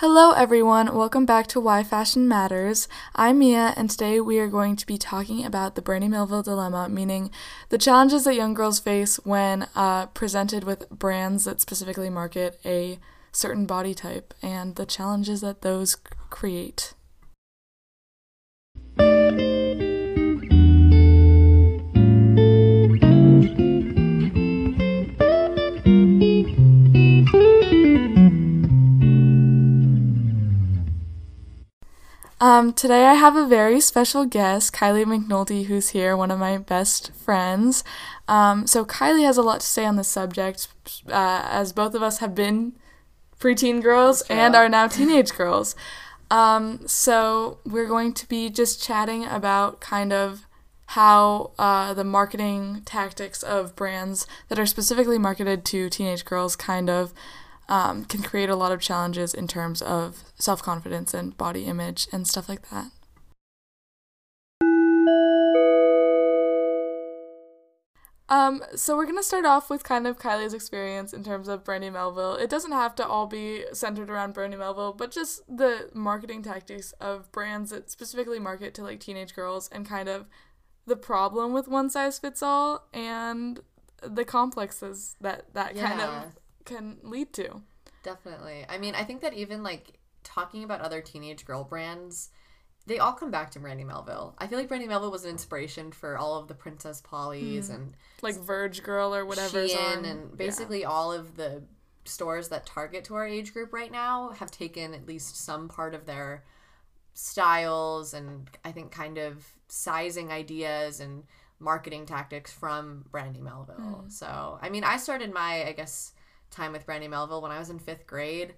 Hello, everyone. Welcome back to Why Fashion Matters. I'm Mia, and today we are going to be talking about the Brandy Melville dilemma, meaning the challenges that young girls face when uh, presented with brands that specifically market a certain body type, and the challenges that those create. Um, today I have a very special guest, Kylie McNulty, who's here, one of my best friends. Um, so Kylie has a lot to say on this subject, uh, as both of us have been preteen girls and are now teenage girls. Um, so we're going to be just chatting about kind of how uh, the marketing tactics of brands that are specifically marketed to teenage girls kind of um, can create a lot of challenges in terms of self confidence and body image and stuff like that. Um, so we're gonna start off with kind of Kylie's experience in terms of Brandy Melville. It doesn't have to all be centered around Brandy Melville, but just the marketing tactics of brands that specifically market to like teenage girls and kind of the problem with one size fits all and the complexes that that yeah. kind of can lead to. Definitely. I mean, I think that even like talking about other teenage girl brands, they all come back to Brandy Melville. I feel like Brandy Melville was an inspiration for all of the Princess Pollys mm. and like Verge Girl or whatever. Shein and basically yeah. all of the stores that target to our age group right now have taken at least some part of their styles and I think kind of sizing ideas and marketing tactics from Brandy Melville. Mm. So, I mean, I started my, I guess, time with Brandy Melville when I was in fifth grade.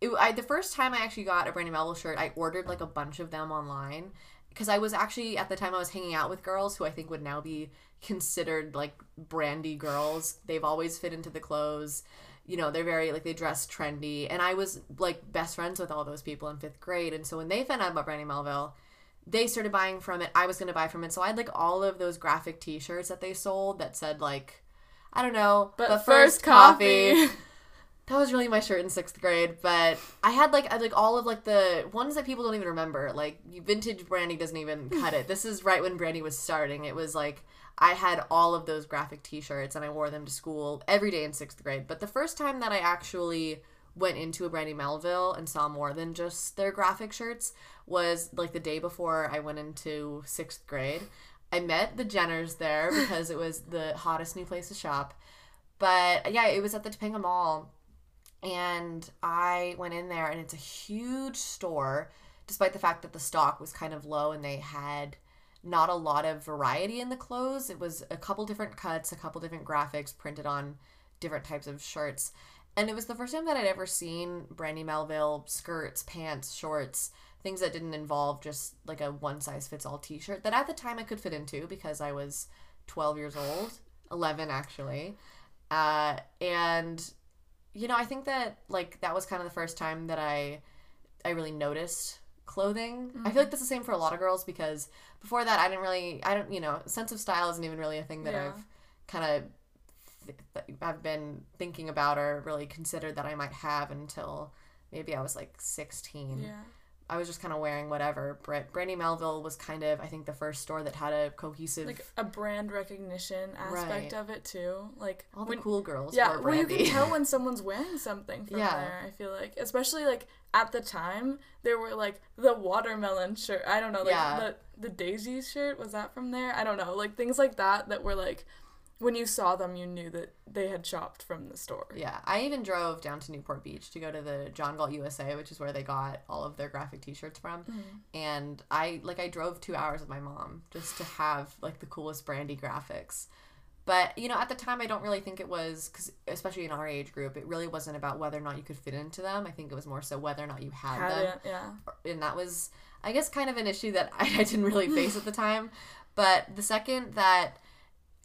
It, I, the first time I actually got a Brandy Melville shirt, I ordered like a bunch of them online because I was actually at the time I was hanging out with girls who I think would now be considered like brandy girls. They've always fit into the clothes. You know, they're very like they dress trendy, and I was like best friends with all those people in fifth grade. And so when they found out about Brandy Melville, they started buying from it. I was gonna buy from it, so I had like all of those graphic T-shirts that they sold that said like I don't know. But, but first, first, coffee. coffee. that was really my shirt in sixth grade. But I had like I like all of like the ones that people don't even remember. Like vintage Brandy doesn't even cut it. This is right when Brandy was starting. It was like I had all of those graphic T-shirts and I wore them to school every day in sixth grade. But the first time that I actually went into a Brandy Melville and saw more than just their graphic shirts was like the day before I went into sixth grade. I met the Jenners there because it was the hottest new place to shop. But yeah, it was at the Topanga Mall. And I went in there, and it's a huge store, despite the fact that the stock was kind of low and they had not a lot of variety in the clothes. It was a couple different cuts, a couple different graphics printed on different types of shirts. And it was the first time that I'd ever seen Brandy Melville skirts, pants, shorts things that didn't involve just like a one size fits all t shirt that at the time I could fit into because I was 12 years old, 11 actually. Uh, and, you know, I think that like that was kind of the first time that I, I really noticed clothing. Mm-hmm. I feel like mm-hmm. that's the same for a lot of girls because before that I didn't really, I don't, you know, sense of style isn't even really a thing that yeah. I've kind of I've been thinking about or really considered that I might have until maybe I was like 16. Yeah. I was just kind of wearing whatever. Brit- Brandy Melville was kind of, I think, the first store that had a cohesive, like a brand recognition aspect right. of it too. Like all the when, cool girls. Yeah, well, you can tell when someone's wearing something from yeah. there. I feel like, especially like at the time, there were like the watermelon shirt. I don't know, like yeah. the the Daisy shirt was that from there? I don't know, like things like that that were like when you saw them, you knew that they had shopped from the store. Yeah, I even drove down to Newport Beach to go to the John Galt USA, which is where they got all of their graphic T-shirts from. Mm-hmm. And I like I drove two hours with my mom just to have like the coolest brandy graphics. But you know, at the time, I don't really think it was because, especially in our age group, it really wasn't about whether or not you could fit into them. I think it was more so whether or not you had, had them. It, yeah. And that was, I guess, kind of an issue that I, I didn't really face at the time. But the second that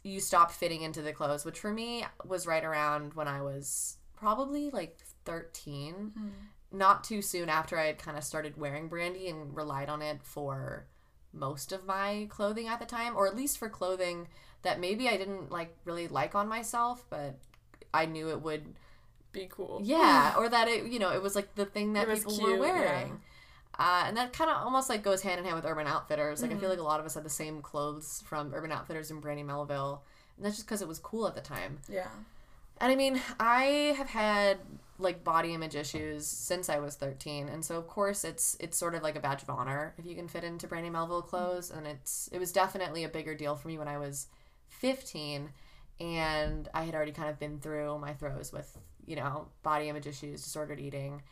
you stop fitting into the clothes, which for me was right around when I was probably like 13. Mm. Not too soon after I had kind of started wearing brandy and relied on it for most of my clothing at the time, or at least for clothing that maybe I didn't like really like on myself, but I knew it would be cool. Yeah, or that it you know it was like the thing that people cute, were yeah. Uh, and that kind of almost like goes hand in hand with Urban Outfitters. Like I Mm-hmm. feel like a lot of us had the same clothes from Urban Outfitters and Brandy Melville, and that's just because it was cool at the time. Yeah. And I mean, I have had like body image issues since I was 13, and so of course it's it's sort of like a badge of honor if you can fit into Brandy Melville clothes, and it's it was definitely a bigger deal for me when I was 15, and I had already kind of been through my throes with you know body image issues, disordered eating,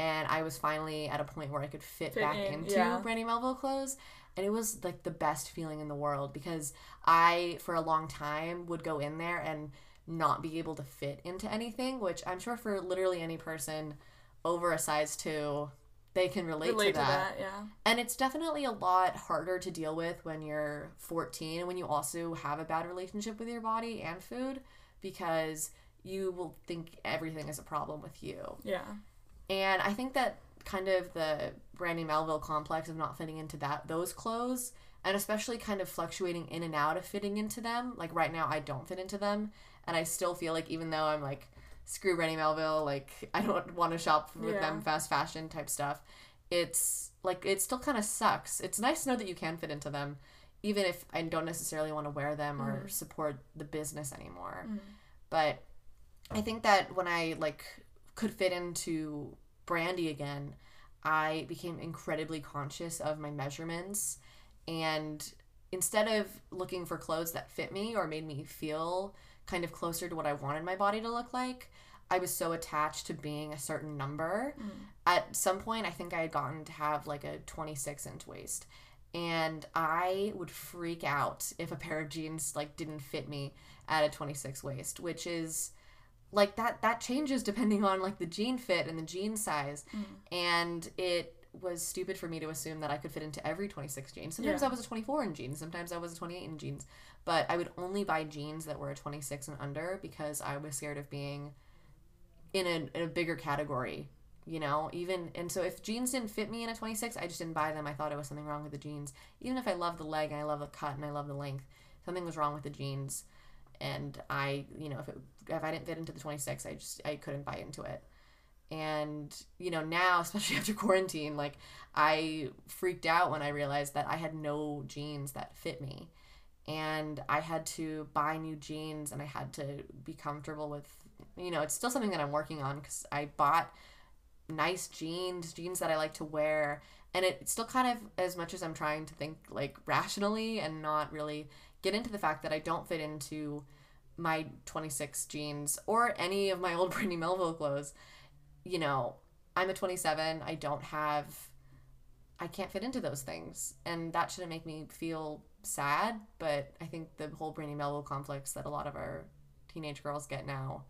and I was finally at a point where I could fit, Fit back in, into yeah. Brandy Melville clothes. And it was like the best feeling in the world because I, for a long time, would go in there and not be able to fit into anything, which I'm sure for literally any person over a size two, they can relate, Relate to, to that. that, yeah. And it's definitely a lot harder to deal with when you're 14 and when you also have a bad relationship with your body and food because you will think everything is a problem with you. Yeah. And I think that kind of the Brandy Melville complex of not fitting into that those clothes and especially kind of fluctuating in and out of fitting into them. Like right now I don't fit into them and I still feel like even though I'm like screw Brandy Melville, like I don't want to shop with Yeah. them fast fashion type stuff. It's like it still kind of sucks. It's nice to know that you can fit into them even if I don't necessarily want to wear them or mm. support the business anymore. Mm. But I think that when I like could fit into Brandy again, I became incredibly conscious of my measurements and instead of looking for clothes that fit me or made me feel kind of closer to what I wanted my body to look like, I was so attached to being a certain number. Mm. At some point, I think I had gotten to have like a 26 inch waist. And I would freak out if a pair of jeans like didn't fit me at a 26 waist, which is like that that changes depending on like the jean fit and the jean size. Hmm. And it was stupid for me to assume that I could fit into every 26 jeans. Sometimes Yeah. I was a 24 in jeans, sometimes I was a 28 in jeans. But I would only buy jeans that were a 26 and under because I was scared of being in a, in a bigger category you know even and so if jeans didn't fit me in a 26 i just didn't buy them i thought it was something wrong with the jeans even if i love the leg and i love the cut and i love the length something was wrong with the jeans and i you know if it if i didn't fit into the 26 i just i couldn't buy into it. And you know now especially after quarantine like i freaked out when i realized that i had no jeans that fit me. And i had to buy new jeans and i had to be comfortable with you know it's still something that i'm working on because i bought nice jeans jeans that i like to wear. And it, still kind of as much as i'm trying to think like rationally and not really get into the fact that i don't fit into my 26 jeans or any of my old Brandy Melville clothes you know, I'm a 27. I don't have, I can't fit into those things. And that shouldn't make me feel sad. But I think the whole Brandy Melville complex that a lot of our teenage girls get now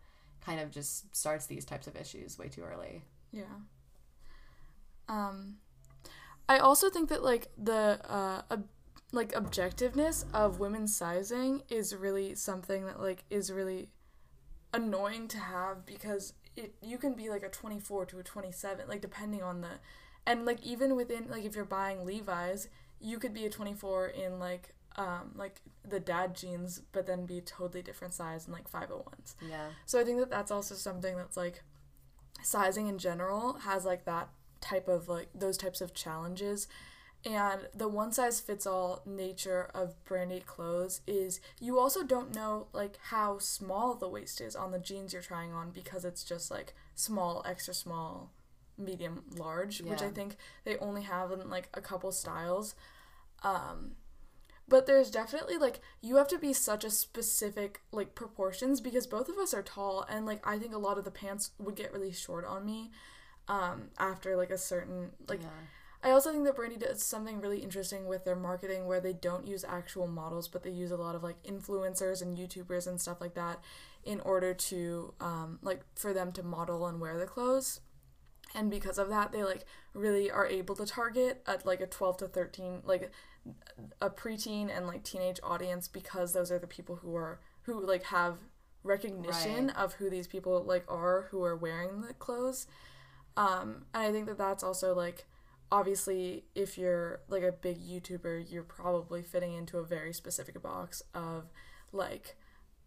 kind of just starts these types of issues way too early. Yeah. Um, I also think that like the uh, ob- like objectiveness of women's sizing is really something that like is really annoying to have because it you can be like a 24 to a 27 like depending on the and like even within like if you're buying Levi's you could be a 24 in like um like the dad jeans but then be a totally different size in like 501s Yeah. so I think that that's also something that's like sizing in general has like that type of like those types of challenges. And the one size fits all nature of branded clothes is you also don't know like how small the waist is on the jeans you're trying on because it's just like small, extra small, medium, large, which I think they only have in like a couple styles. Um but there's definitely like you have to be such a specific like proportions because both of us are tall and like I think a lot of the pants would get really short on me um after like a certain like yeah. I also think that Brandy does something really interesting with their marketing where they don't use actual models, but they use a lot of like influencers and YouTubers and stuff like that in order to um, like for them to model and wear the clothes. And because of that, they like really are able to target at like a 12 to 13, like a preteen and like teenage audience because those are the people who are who like have recognition Right. of who these people like are who are wearing the clothes. Um, and I think that that's also like obviously if you're like a big YouTuber, you're probably fitting into a very specific box of like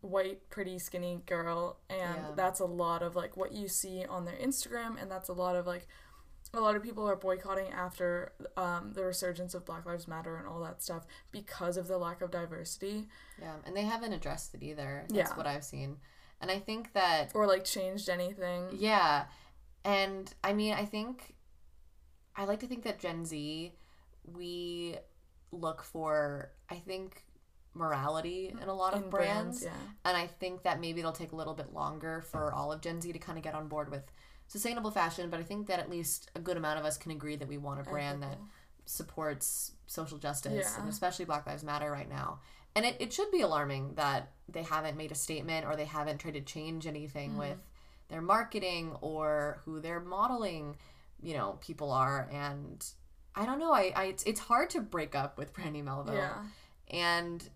white, pretty, skinny girl, and Yeah. that's a lot of like what you see on their Instagram, and that's a lot of like a lot of people are boycotting after um, the resurgence of Black Lives Matter and all that stuff because of the lack of diversity Yeah, and they haven't addressed it either. That's Yeah. what I've seen. And I think that or like changed anything. Yeah. And I mean, I think I like to think that Gen Z we look for I think morality in a lot of in brands. yeah. And I think that maybe it'll take a little bit longer for all of Gen Z to kind of get on board with sustainable fashion, but I think that at least a good amount of us can agree that we want a brand that supports social justice Yeah. and especially Black Lives Matter right now. And it, it should be alarming that they haven't made a statement or they haven't tried to change anything Mm-hmm. with their marketing or who they're modeling, you know, people are. And I don't know. I, I it's, it's hard to break up with Brandy Melville. Yeah. And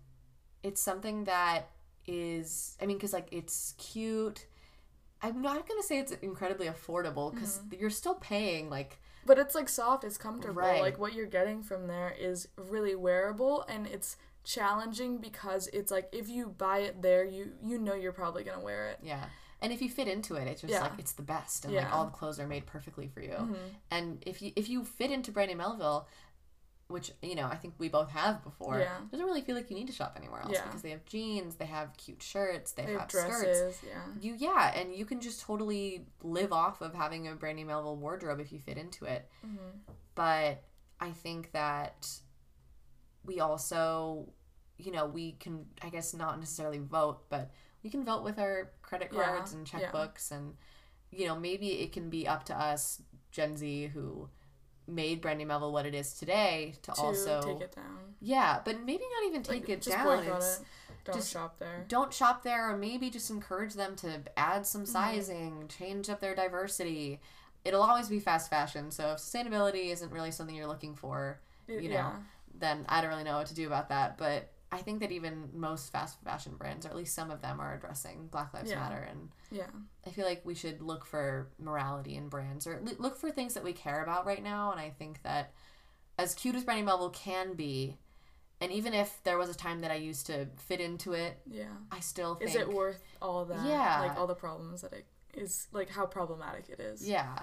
it's something that is, I mean, because like it's cute. I'm not gonna say it's incredibly affordable because Mm-hmm. you're still paying like But it's like soft, it's comfortable. Right. Like what you're getting from there is really wearable and it's challenging because it's like if you buy it there, you you know you're probably gonna wear it. Yeah. And if you fit into it, it's just Yeah. like it's the best and like all the clothes are made perfectly for you. Mhm. And if you if you fit into Brandy Melville, which you know I think we both have before, Yeah. doesn't really feel like you need to shop anywhere else Yeah. because they have jeans, they have cute shirts, they, They have, have skirts. yeah. You yeah, and you can just totally live off of having a Brandy Melville wardrobe if you fit into it. Mhm. But I think that we also, you know, we can I guess not necessarily vote, but we can vote with our credit Yeah, cards and yeah. checkbooks and you know, maybe it can be up to us Gen Z who made Brandy Melville what it is today to, To also take it down. yeah, but maybe not even take Like, it just down. It's, it. Don't just- shop there. don't shop there or maybe just encourage them to add some Mm-hmm. sizing change up their diversity it'll always be fast fashion so if sustainability isn't really something you're looking for you know yeah. then i don't really know what to do about that but i think that even most fast fashion brands or at least some of them are addressing black lives Yeah. matter and Yeah. i feel like we should look for morality in brands or look for things that we care about right now and i think that as cute as brandy melville can be and even if there was a time that i used to fit into it Yeah. i still think Is it worth all that? Yeah. Like all the problems that it is like how problematic it is. Yeah.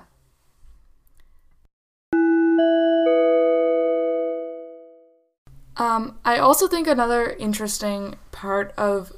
Um, I also think another interesting part of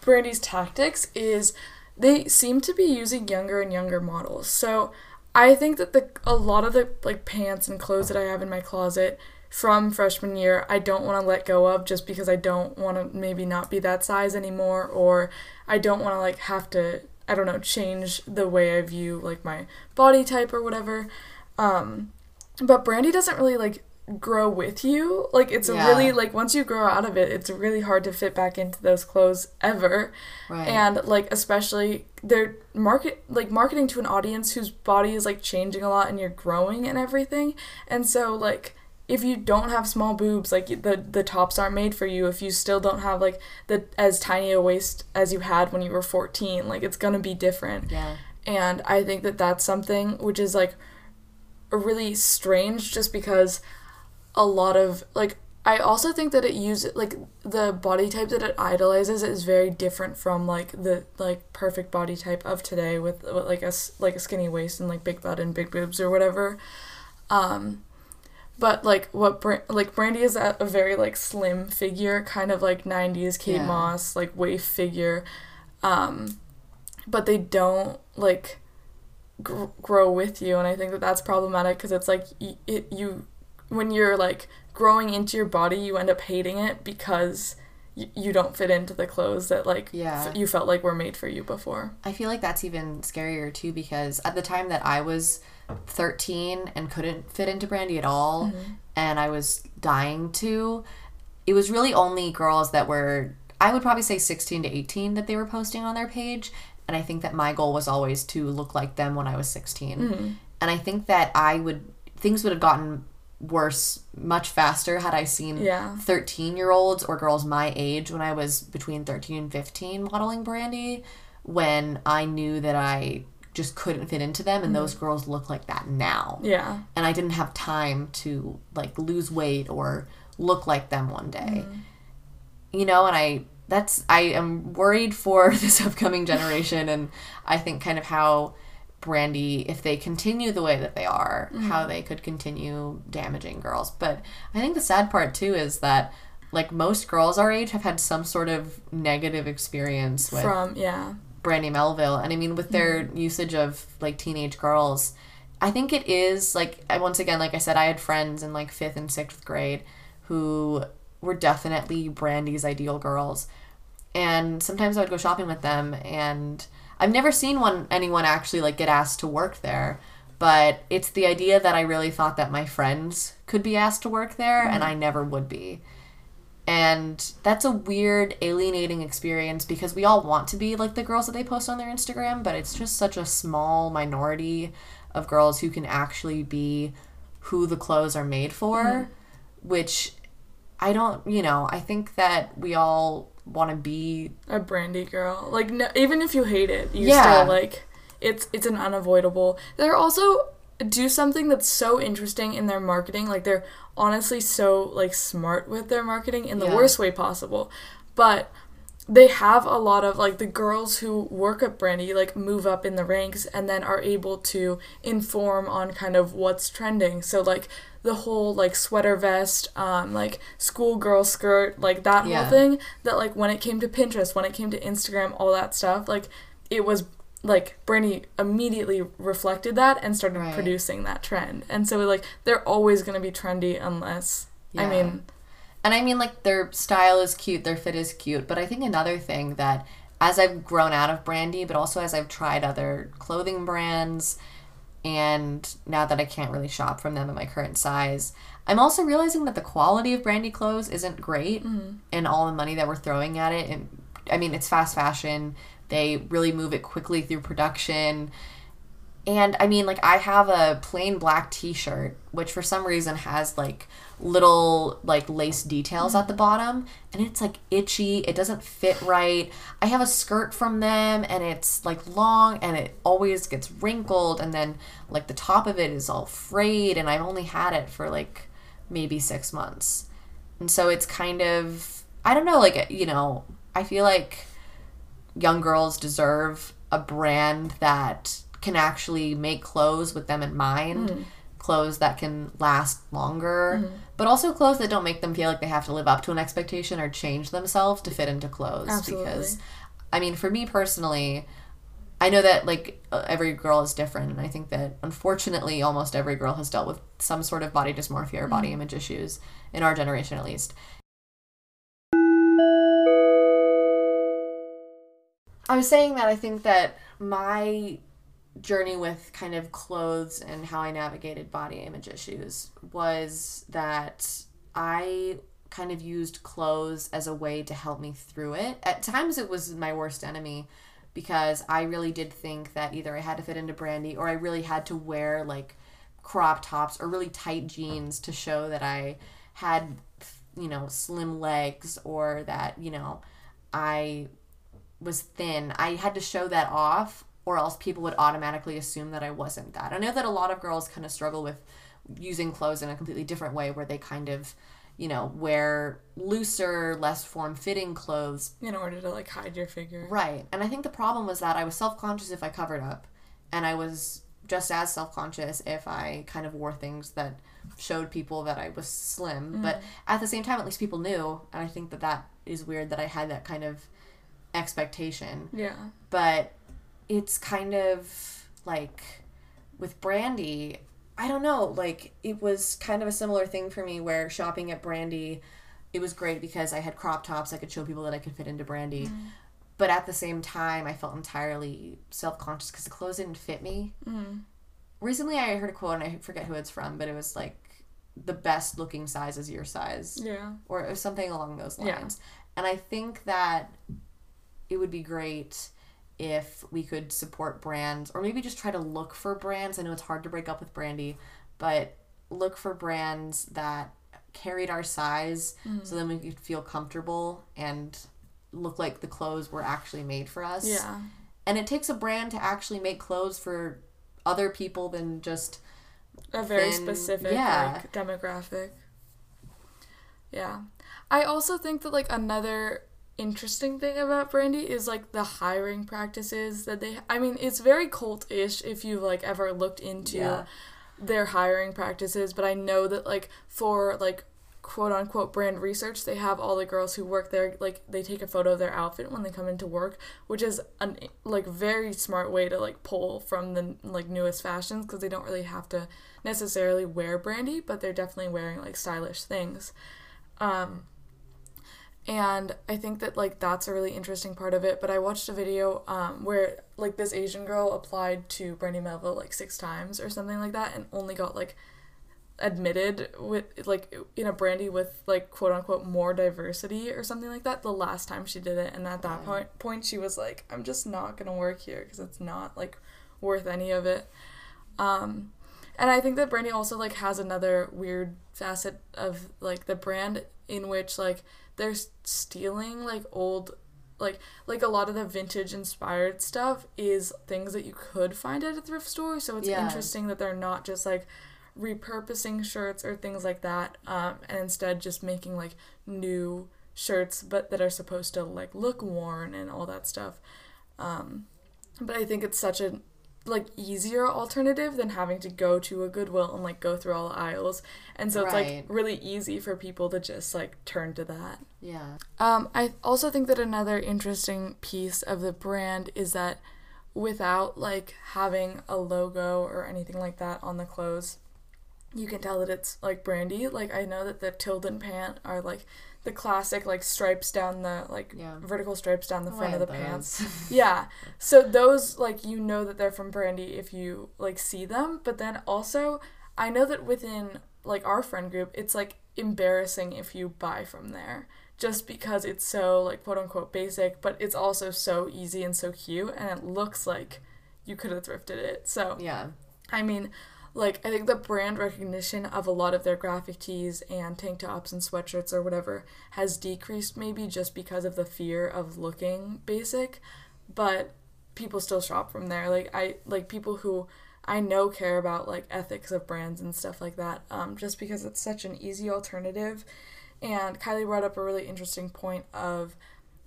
Brandy's tactics is they seem to be using younger and younger models. So I think that the a lot of the like pants and clothes that I have in my closet from freshman year I don't want to let go of just because I don't want to maybe not be that size anymore or I don't want to like have to I don't know change the way I view like my body type or whatever. Um but Brandy doesn't really like grow with you. Like it's Yeah. really like once you grow out of it, it's really hard to fit back into those clothes ever. Right. And like especially they're market like marketing to an audience whose body is like changing a lot and you're growing and everything. And so like if you don't have small boobs, like the the tops aren't made for you. If you still don't have like the as tiny a waist as you had when you were 14, like it's going to be different. yeah. And I think that that's something which is like really strange just because a lot of like I also think that it uses like the body type that it idolizes is very different from like the like perfect body type of today with, with like a like a skinny waist and like big butt and big boobs or whatever. Um but like what like Brandy is a, a very like slim figure, kind of like 90s Kate Yeah. Moss like waif figure. Um but they don't like gr- grow with you and i think that that's problematic because it's like y- it you when you're like growing into your body you end up hating it because y- you don't fit into the clothes that like Yeah. f- you felt like were made for you before I feel like that's even scarier too because at the time that I was 13 and couldn't fit into Brandy at all Mm-hmm. and I was dying to, it was really only girls that were, I would probably say 16 to 18 that they were posting on their page. And I think that my goal was always to look like them when I was 16. Mm-hmm. And I think that I would, things would have gotten worse much faster had I seen Yeah. 13 year olds or girls my age when I was between 13 and 15 modeling Brandy when I knew that I just couldn't fit into them and mm-hmm. those girls look like that now. yeah And I didn't have time to like lose weight or look like them one day. Mm-hmm. You know, and I that's I am worried for this upcoming generation, and I think kind of how Brandy, if they continue the way that they are, Mm-hmm. how they could continue damaging girls. But I think the sad part too is that like most girls our age have had some sort of negative experience with From yeah. Brandy Melville. And I mean, with their Mm-hmm. usage of like teenage girls, I think it is like, I, once again, like I said, I had friends in like fifth and sixth grade who were definitely Brandy's ideal girls. And sometimes I would go shopping with them, and I've never seen one anyone actually like get asked to work there. But it's the idea that I really thought that my friends could be asked to work there, and mm-hmm. I never would be. And that's a weird, alienating experience because we all want to be like the girls that they post on their Instagram, but it's just such a small minority of girls who can actually be who the clothes are made for, mm-hmm. which I don't, you know, I think that we all want to be. a brandy girl. Like no, even if you hate it, you Yeah. still like it's it's an unavoidable. They're also do something that's so interesting in their marketing. Like they're honestly so like smart with their marketing in the Yeah. worst way possible. But they have a lot of like the girls who work at Brandy like move up in the ranks and then are able to inform on kind of what's trending. So like the whole like sweater vest, um, like schoolgirl skirt, like that Yeah. whole thing. That like when it came to Pinterest, when it came to Instagram, all that stuff, like it was like Brandy immediately reflected that and started Right. producing that trend. And so like they're always gonna be trendy unless I mean And I mean, like, their style is cute, their fit is cute, but I think another thing that as I've grown out of Brandy, but also as I've tried other clothing brands, and now that I can't really shop from them in my current size, I'm also realizing that the quality of Brandy clothes isn't great, mm-hmm. and all the money that we're throwing at it. And I mean, it's fast fashion. They really move it quickly through production. And I mean, like, I have a plain black t shirt, which for some reason has like little like lace details at the bottom, and it's like itchy. It doesn't fit right. I have a skirt from them, and it's like long, and it always gets wrinkled, and then like the top of it is all frayed, and I've only had it for like maybe six months. And so it's kind of, I don't know, like, uh, you know, I feel like young girls deserve a brand that can actually make clothes with them in mind hmm. Clothes that can last longer but also clothes that don't make them feel like they have to live up to an expectation or change themselves to fit into clothes Absolutely. because i mean for me personally i know that like uh, every girl is different and i think that unfortunately almost every girl has dealt with some sort of body dysmorphia or body image issues in our generation at least. I was saying that I think that my journey with kind of clothes and how I navigated body image issues was that I kind of used clothes as a way to help me through it. At times it was my worst enemy because I really did think that either I had to fit into Brandy or I really had to wear like crop tops or really tight jeans to show that I had you know slim legs or that you know I was thin. I had to show that off, or else people would automatically assume that I wasn't that. I know that a lot of girls kind of struggle with using clothes in a completely different way, where they kind of, you know, wear looser, less form fitting clothes. in order to like hide your figure. Right. And I think the problem was that I was self conscious if I covered up, and I was just as self conscious if I kind of wore things that showed people that I was slim. Mm. But at the same time, at least people knew. And I think that that is weird that I had that kind of expectation Yeah. but it's kind of like with Brandy, I don't know, like it was kind of a similar thing for me where shopping at Brandy, it was great because I had crop tops, I could show people that I could fit into Brandy. Mm. But at the same time, I felt entirely self conscious because the clothes didn't fit me. Mm. Recently, I heard a quote, and I forget who it's from, but it was like, the best looking size is your size Yeah. or it was something along those lines. Yeah. lines. And I think that it would be great if we could support brands or maybe just try to look for brands. I know it's hard to break up with Brandy, but look for brands that carried our size mm. so then we could feel comfortable and look like the clothes were actually made for us. Yeah. And it takes a brand to actually make clothes for other people than just a very thin- specific yeah. like demographic. Yeah. I also think that like another interesting thing about Brandy is like the hiring practices that they I mean it's very cult-ish if you've like ever looked into Yeah. their hiring practices, but I know that like for like quote unquote brand research, they have all the girls who work there like they take a photo of their outfit when they come into work, which is an like very smart way to like pull from the like newest fashions because they don't really have to necessarily wear brandy, but they're definitely wearing like stylish things. Um and I think that like that's a really interesting part of it. But I watched a video um, where like this Asian girl applied to Brandy Melville like six times or something like that, and only got like admitted with like in a brandy with like quote unquote more diversity or something like that the last time she did it and at that Yeah. point point she was like i'm just not gonna work here because it's not like worth any of it um and i think that brandy also like has another weird facet of like the brand in which like they're stealing like old like like a lot of the vintage inspired stuff is things that you could find at a thrift store so it's Yeah. interesting that they're not just like repurposing shirts or things like that um, and instead just making like new shirts but that are supposed to like look worn and all that stuff um, but i think it's such a like easier alternative than having to go to a goodwill and like go through all the aisles and so it's like really easy for people to just like turn to that Yeah. um, I also think that another interesting piece of the brand is that without like having a logo or anything like that on the clothes, you can tell that it's like brandy. Like I know that the Tilden pant are like the classic like stripes down the like Yeah. vertical stripes down the Oh, front I of the have pants. yeah. So those like you know that they're from Brandy if you like see them, but then also I know that within like our friend group, it's like embarrassing if you buy from there just because it's so like quote unquote basic, but it's also so easy and so cute and it looks like you could have thrifted it. So Yeah. I mean, like I think the brand recognition of a lot of their graphic tees and tank tops and sweatshirts or whatever has decreased maybe just because of the fear of looking basic, but people still shop from there. Like I like people who I know care about like ethics of brands and stuff like that. Um, just because it's such an easy alternative, and Kylie brought up a really interesting point of,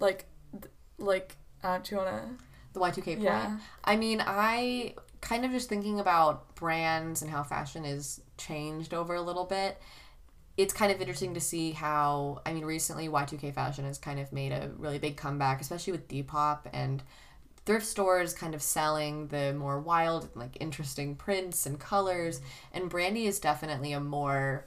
like, th- like uh, do you wanna? The Y2K point. Yeah. I mean, I kind of just thinking about brands and how fashion is changed over a little bit. It's kind of interesting to see how, I mean, recently Y2K fashion has kind of made a really big comeback, especially with Depop and thrift stores kind of selling the more wild, like interesting prints and colors. And Brandy is definitely a more,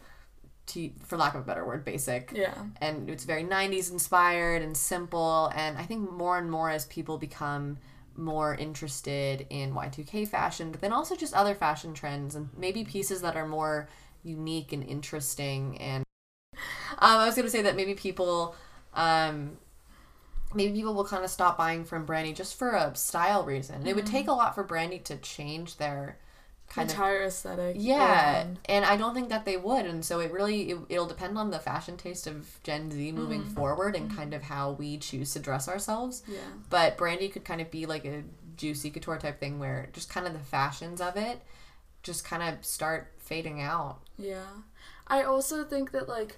to, for lack of a better word, basic Yeah. and it's very 90s inspired and simple and i think more and more as people become more interested in y2k fashion but then also just other fashion trends and maybe pieces that are more unique and interesting and um, i was going to say that maybe people um, maybe people will kind of stop buying from brandy just for a style reason. It would take a lot for brandy to change their kind of entire aesthetic. yeah, and- and I don't think that they would, and so it really it, it'll depend on the fashion taste of Gen Z moving Mm-hmm. forward and kind of how we choose to dress ourselves. yeah. But Brandy could kind of be like a juicy couture type thing where just kind of the fashions of it just kind of start fading out. Yeah. I also think that like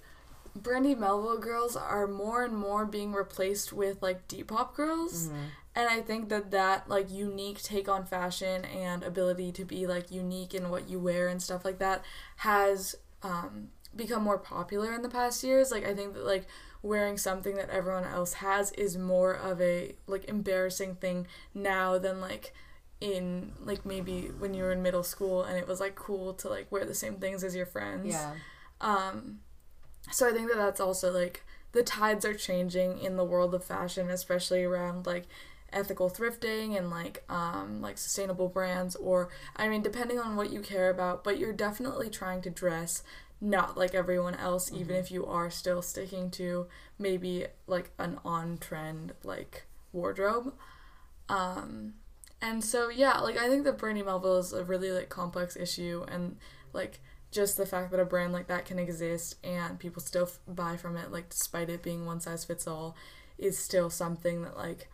Brandy Melville girls are more and more being replaced with like Depop girls. And I think that that like unique take on fashion and ability to be like unique in what you wear and stuff like that has um, become more popular in the past years. Like I think that like wearing something that everyone else has is more of a like embarrassing thing now than like in like maybe when you were in middle school and it was like cool to like wear the same things as your friends. Yeah. Um, so I think that that's also like the tides are changing in the world of fashion, especially around like ethical thrifting and like um like sustainable brands or I mean depending on what you care about, but you're definitely trying to dress not like everyone else even if you are still sticking to maybe like an on trend like wardrobe. Um and so yeah, like I think that Brandy Melville is a really like complex issue and like just the fact that a brand like that can exist and people still f- buy from it like despite it being one size fits all is still something that like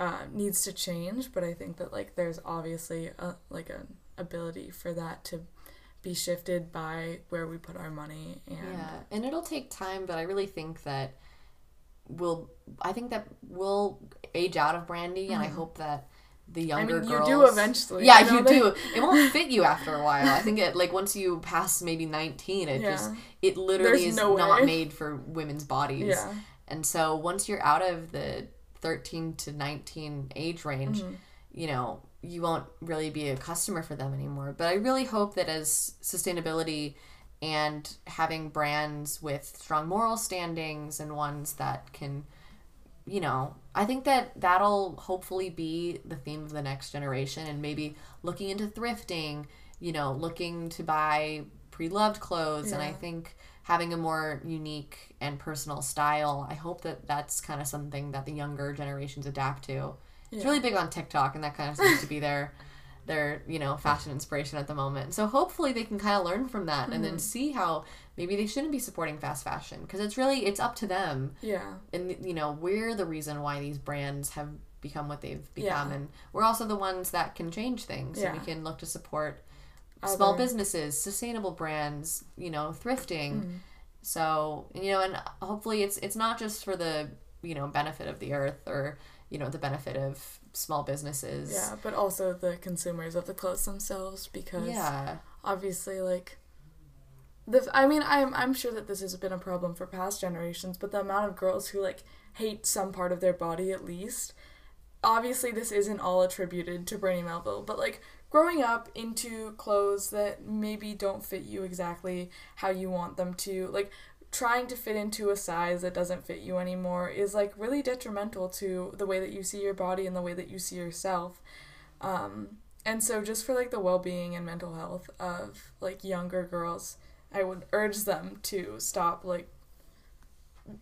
uh, needs to change but i think that like there's obviously a, like an ability for that to be shifted by where we put our money and Yeah, and it'll take time, but I really think that we'll I think that we'll age out of brandy, and I hope that the Mm-hmm. I younger mean, girls you do eventually. yeah know you do it won't fit you after a while i think it like once you pass maybe 19 it just it literally There's is no not way. made for women's bodies Yeah. and so once you're out of the 13 to 19 age range Mm-hmm. you know you won't really be a customer for them anymore but i really hope that as sustainability and having brands with strong moral standings and ones that can you know, I think that that'll hopefully be the theme of the next generation and maybe looking into thrifting, you know, looking to buy pre loved clothes. And I think having a more unique and personal style, I hope that that's kind of something that the younger generations adapt to. It's really big on TikTok, and that kind of seems to be their their you know fashion inspiration at the moment. So hopefully they can kind of learn from that and Mm-hmm. then see how maybe they shouldn't be supporting fast fashion because it's really it's up to them Yeah. and you know we're the reason why these brands have become what they've become Yeah. and we're also the ones that can change things and we can look to support small businesses sustainable brands you know thrifting Mm-hmm. so you know and hopefully it's it's not just for the you know benefit of the earth or you know the benefit of small businesses Yeah, but also the consumers of the clothes themselves because yeah obviously like the I mean I'm I'm sure that this has been a problem for past generations, but the amount of girls who like hate some part of their body at least. Obviously this isn't all attributed to Brandy Melville, but like growing up into clothes that maybe don't fit you exactly how you want them to, like trying to fit into a size that doesn't fit you anymore is like really detrimental to the way that you see your body and the way that you see yourself. Um, and so just for like the well-being and mental health of like younger girls, I would urge them to stop like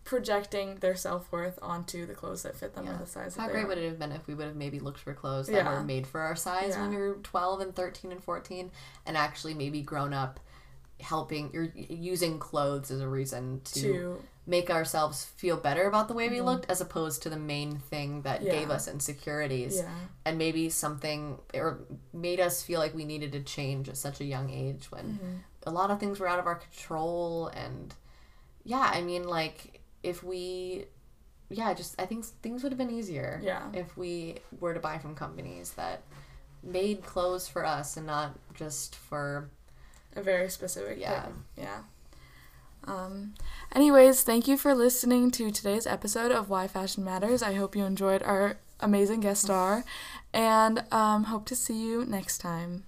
projecting their self-worth onto the clothes that fit them Yeah. or the size how great would it have been if we would have maybe looked for clothes that Yeah. were made for our size yeah. when Yeah. we were 12 and 13 and 14 and actually maybe grown up helping you're using clothes as a reason to, to make ourselves feel better about the way we looked as opposed to the main thing that gave Mm-hmm. Us insecurities yeah and maybe something or made us feel like we needed to change at such a young age when Mm-hmm. a lot of things were out of our control and yeah i mean like if we yeah just i think things would have been easier Yeah. if we were to buy from companies that made clothes for us and not just for a very specific Yeah. thing. Yeah. Um, anyways, thank you for listening to today's episode of Why Fashion Matters. I hope you enjoyed our amazing guest star and um, hope to see you next time.